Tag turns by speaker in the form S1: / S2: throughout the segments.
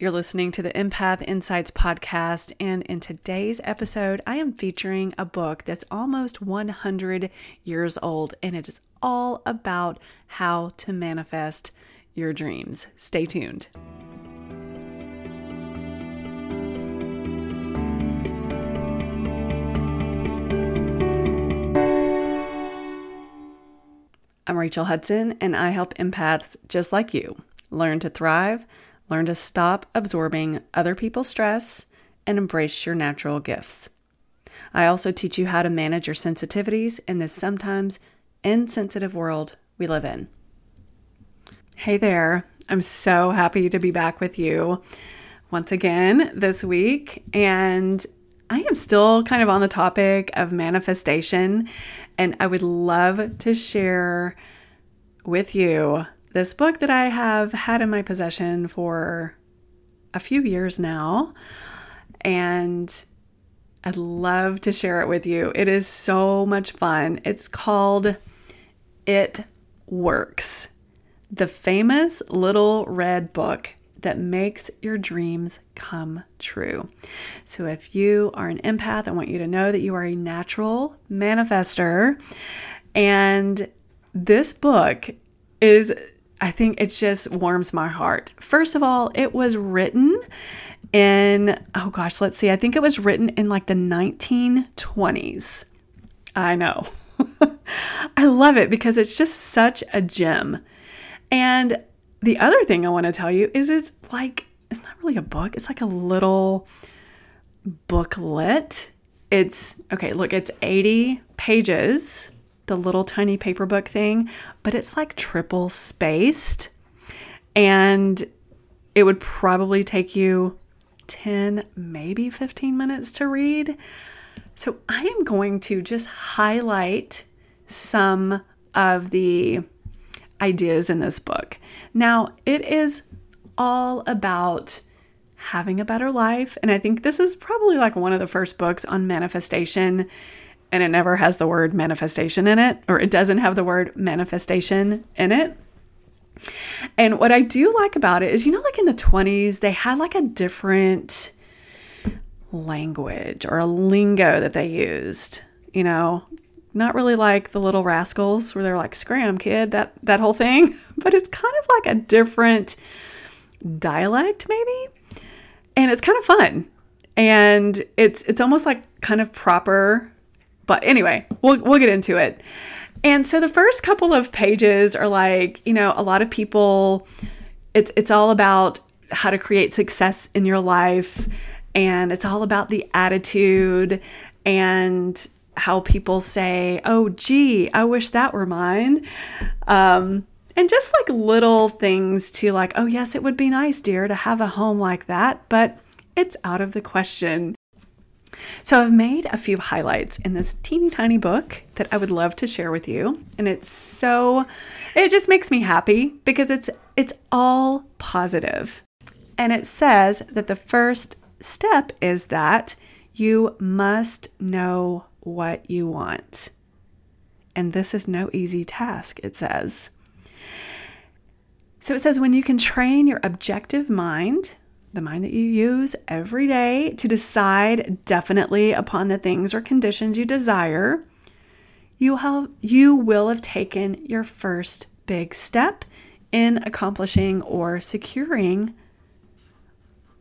S1: You're listening to the Empath Insights podcast, and in today's episode, I am featuring a book that's almost 100 years old, and it is all about how to manifest your dreams. Stay tuned. I'm Rachel Hudson, and I help empaths just like you learn to thrive Learn to stop absorbing other people's stress and embrace your natural gifts. I also teach you how to manage your sensitivities in this sometimes insensitive world we live in. Hey there, I'm so happy to be back with you once again this week. And I am still kind of on the topic of manifestation, and I would love to share with you this book that I have had in my possession for a few years now. And I'd love to share it with you. It is so much fun. It's called It Works, the famous little red book that makes your dreams come true. So, if you are an empath, I want you to know that you are a natural manifester. And this book is I think it just warms my heart. First of all, it was written in, oh gosh, let's see, I think it was written in like the 1920s. I know. I love it because it's just such a gem. And the other thing I want to tell you is it's like, it's not really a book, it's like a little booklet. It's, okay, look, it's 80 pages the little tiny paper book thing, but it's like triple spaced. And it would probably take you 10, maybe 15 minutes to read. So I am going to just highlight some of the ideas in this book. Now, it is all about having a better life. And I think this is probably like one of the first books on manifestation and it never has the word manifestation in it, or it doesn't have the word manifestation in it. And what I do like about it is, you know, like in the 20s, they had like a different language or a lingo that they used, you know, not really like the little rascals where they're like scram kid that that whole thing but it's kind of like a different dialect maybe? And it's kind of fun. And it's it's almost like kind of proper but anyway, we'll we'll get into it. And so the first couple of pages are like, you know, a lot of people it's it's all about how to create success in your life and it's all about the attitude and how people say, "Oh, gee, I wish that were mine." Um, and just like little things to like, "Oh, yes, it would be nice, dear, to have a home like that," but it's out of the question. So I've made a few highlights in this teeny tiny book that I would love to share with you. And it's so it just makes me happy because it's it's all positive. And it says that the first step is that you must know what you want. And this is no easy task, it says. So it says when you can train your objective mind the mind that you use every day to decide definitely upon the things or conditions you desire, you have you will have taken your first big step in accomplishing or securing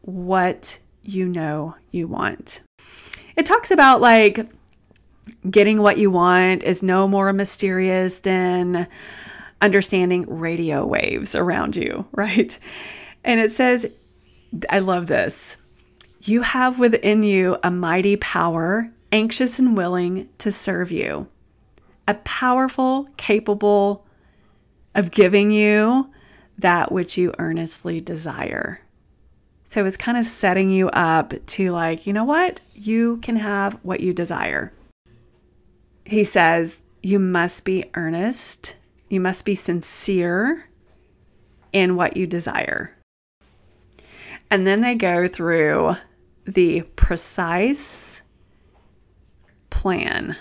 S1: what you know you want. It talks about like getting what you want is no more mysterious than understanding radio waves around you, right? And it says I love this. You have within you a mighty power, anxious and willing to serve you, a powerful, capable of giving you that which you earnestly desire. So it's kind of setting you up to, like, you know what? You can have what you desire. He says, you must be earnest, you must be sincere in what you desire. And then they go through the precise plan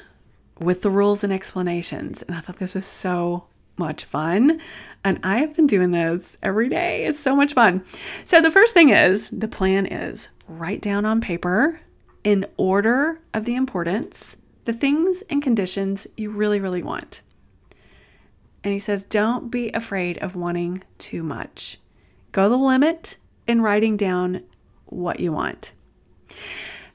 S1: with the rules and explanations. And I thought this was so much fun. And I have been doing this every day. It's so much fun. So, the first thing is the plan is write down on paper in order of the importance the things and conditions you really, really want. And he says, don't be afraid of wanting too much. Go the limit in writing down what you want.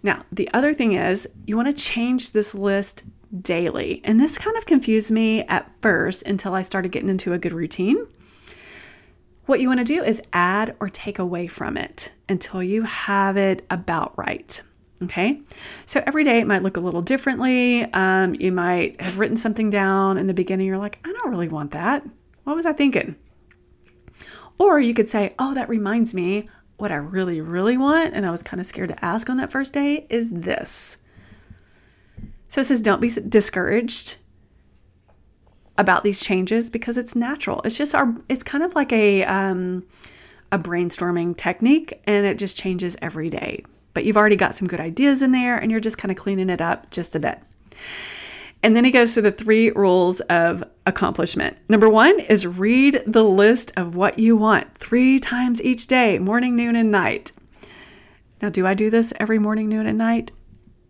S1: Now, the other thing is you want to change this list daily. And this kind of confused me at first until I started getting into a good routine. What you want to do is add or take away from it until you have it about right. Okay, so every day it might look a little differently. Um, you might have written something down in the beginning, you're like, I don't really want that. What was I thinking? Or you could say, Oh, that reminds me, what I really, really want, and I was kind of scared to ask on that first day, is this. So it says, Don't be discouraged about these changes because it's natural. It's just our, it's kind of like a, um, a brainstorming technique and it just changes every day but you've already got some good ideas in there and you're just kind of cleaning it up just a bit. And then he goes to the three rules of accomplishment. Number one is read the list of what you want three times each day morning, noon, and night. Now, do I do this every morning, noon, and night?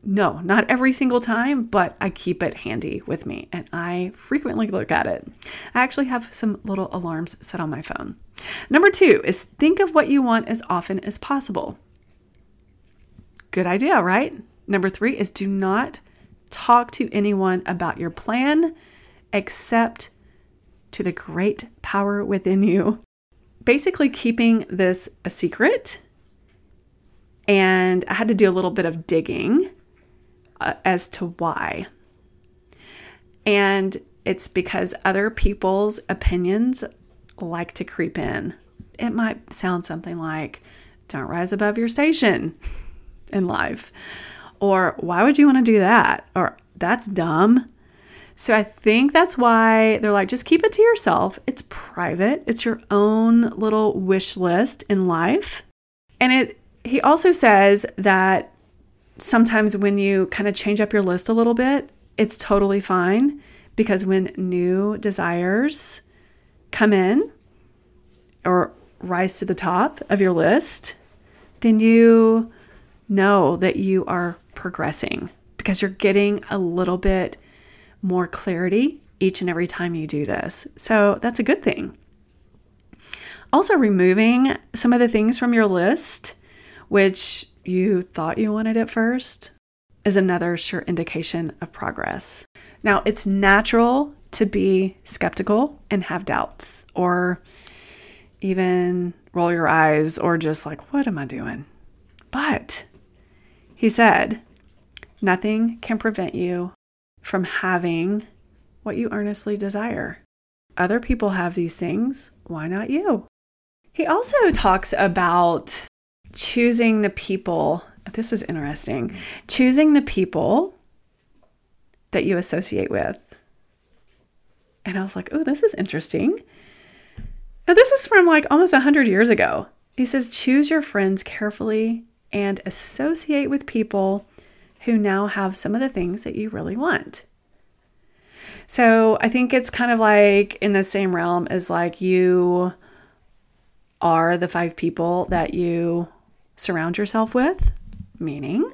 S1: No, not every single time, but I keep it handy with me and I frequently look at it. I actually have some little alarms set on my phone. Number two is think of what you want as often as possible. Good idea, right? Number three is do not talk to anyone about your plan except to the great power within you. Basically, keeping this a secret. And I had to do a little bit of digging uh, as to why. And it's because other people's opinions like to creep in. It might sound something like, don't rise above your station in life. Or why would you want to do that? Or that's dumb. So I think that's why they're like, just keep it to yourself. It's private, it's your own little wish list in life. And it he also says that sometimes when you kind of change up your list a little bit, it's totally fine because when new desires come in or rise to the top of your list, then you know that you are progressing because you're getting a little bit more clarity each and every time you do this. So that's a good thing. Also, removing some of the things from your list, which you thought you wanted at first, is another sure indication of progress. Now, it's natural to be skeptical and have doubts, or even roll your eyes, or just like, what am I doing? But he said, Nothing can prevent you from having what you earnestly desire. Other people have these things. Why not you? He also talks about choosing the people. This is interesting. Choosing the people that you associate with. And I was like, oh, this is interesting. Now, this is from like almost 100 years ago. He says, choose your friends carefully and associate with people who now have some of the things that you really want. So I think it's kind of like in the same realm as like you are the five people that you surround yourself with, meaning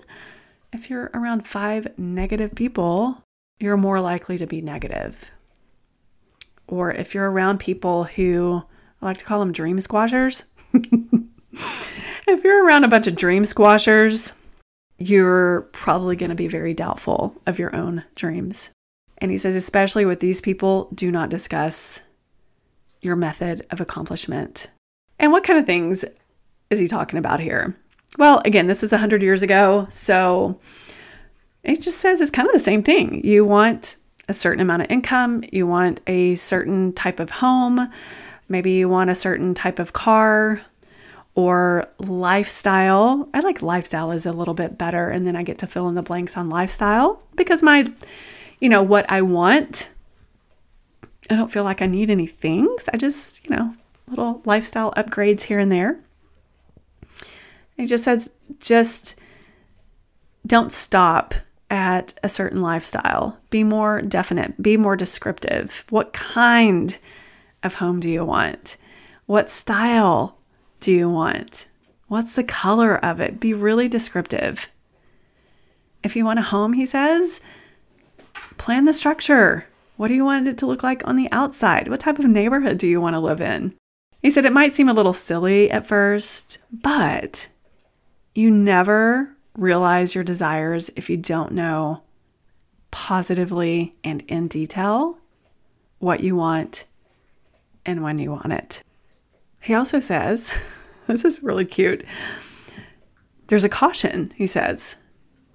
S1: if you're around five negative people, you're more likely to be negative. Or if you're around people who I like to call them dream squashers, if you're around a bunch of dream squashers, you're probably going to be very doubtful of your own dreams. And he says, especially with these people, do not discuss your method of accomplishment. And what kind of things is he talking about here? Well, again, this is 100 years ago. So it just says it's kind of the same thing. You want a certain amount of income, you want a certain type of home, maybe you want a certain type of car, or lifestyle. I like lifestyle is a little bit better and then I get to fill in the blanks on lifestyle because my you know what I want I don't feel like I need any things. I just, you know, little lifestyle upgrades here and there. It just says just don't stop at a certain lifestyle. Be more definite, be more descriptive. What kind of home do you want? What style do you want? What's the color of it? Be really descriptive. If you want a home, he says, plan the structure. What do you want it to look like on the outside? What type of neighborhood do you want to live in? He said it might seem a little silly at first, but you never realize your desires if you don't know positively and in detail what you want and when you want it. He also says, this is really cute. There's a caution, he says.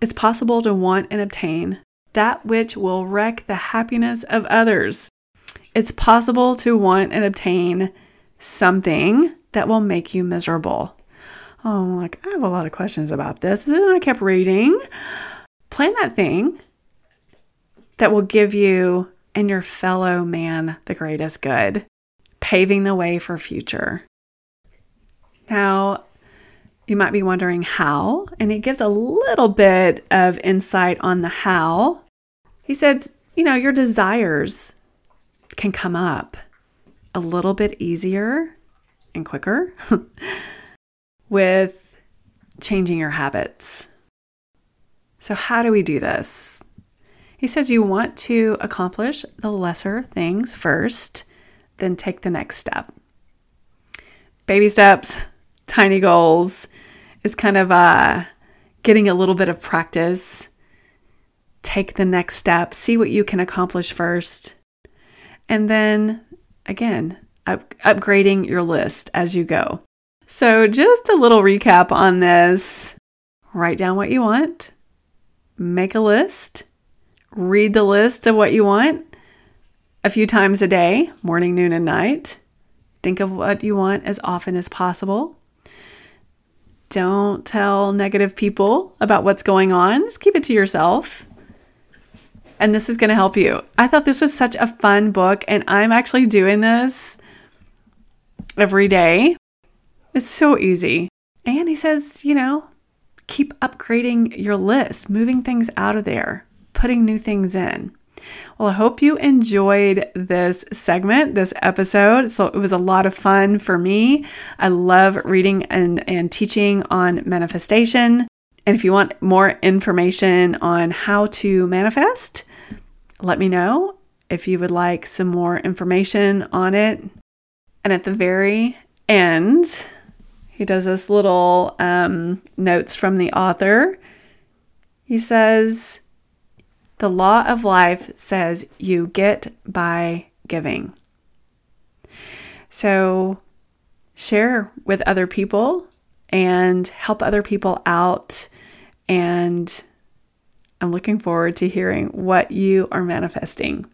S1: It's possible to want and obtain that which will wreck the happiness of others. It's possible to want and obtain something that will make you miserable. Oh, I'm like, I have a lot of questions about this. And then I kept reading. Plan that thing that will give you and your fellow man the greatest good, paving the way for future. Now, you might be wondering how, and he gives a little bit of insight on the how. He said, you know, your desires can come up a little bit easier and quicker with changing your habits. So, how do we do this? He says you want to accomplish the lesser things first, then take the next step. Baby steps, tiny goals. It's kind of uh, getting a little bit of practice. Take the next step, see what you can accomplish first. And then again, up- upgrading your list as you go. So, just a little recap on this write down what you want, make a list, read the list of what you want a few times a day, morning, noon, and night. Think of what you want as often as possible. Don't tell negative people about what's going on, just keep it to yourself. And this is going to help you. I thought this was such a fun book, and I'm actually doing this every day it's so easy. And he says, you know, keep upgrading your list, moving things out of there, putting new things in. Well, I hope you enjoyed this segment, this episode. So it was a lot of fun for me. I love reading and, and teaching on manifestation. And if you want more information on how to manifest, let me know if you would like some more information on it. And at the very end, he does this little um, notes from the author. He says, The law of life says you get by giving. So share with other people and help other people out. And I'm looking forward to hearing what you are manifesting.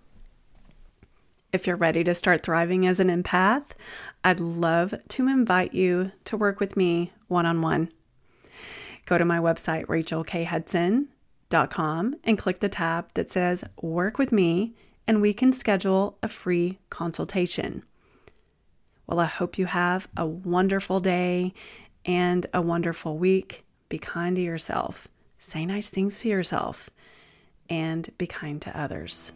S1: If you're ready to start thriving as an empath, I'd love to invite you to work with me one on one. Go to my website, rachelkhudson.com, and click the tab that says Work with Me, and we can schedule a free consultation. Well, I hope you have a wonderful day and a wonderful week. Be kind to yourself, say nice things to yourself, and be kind to others.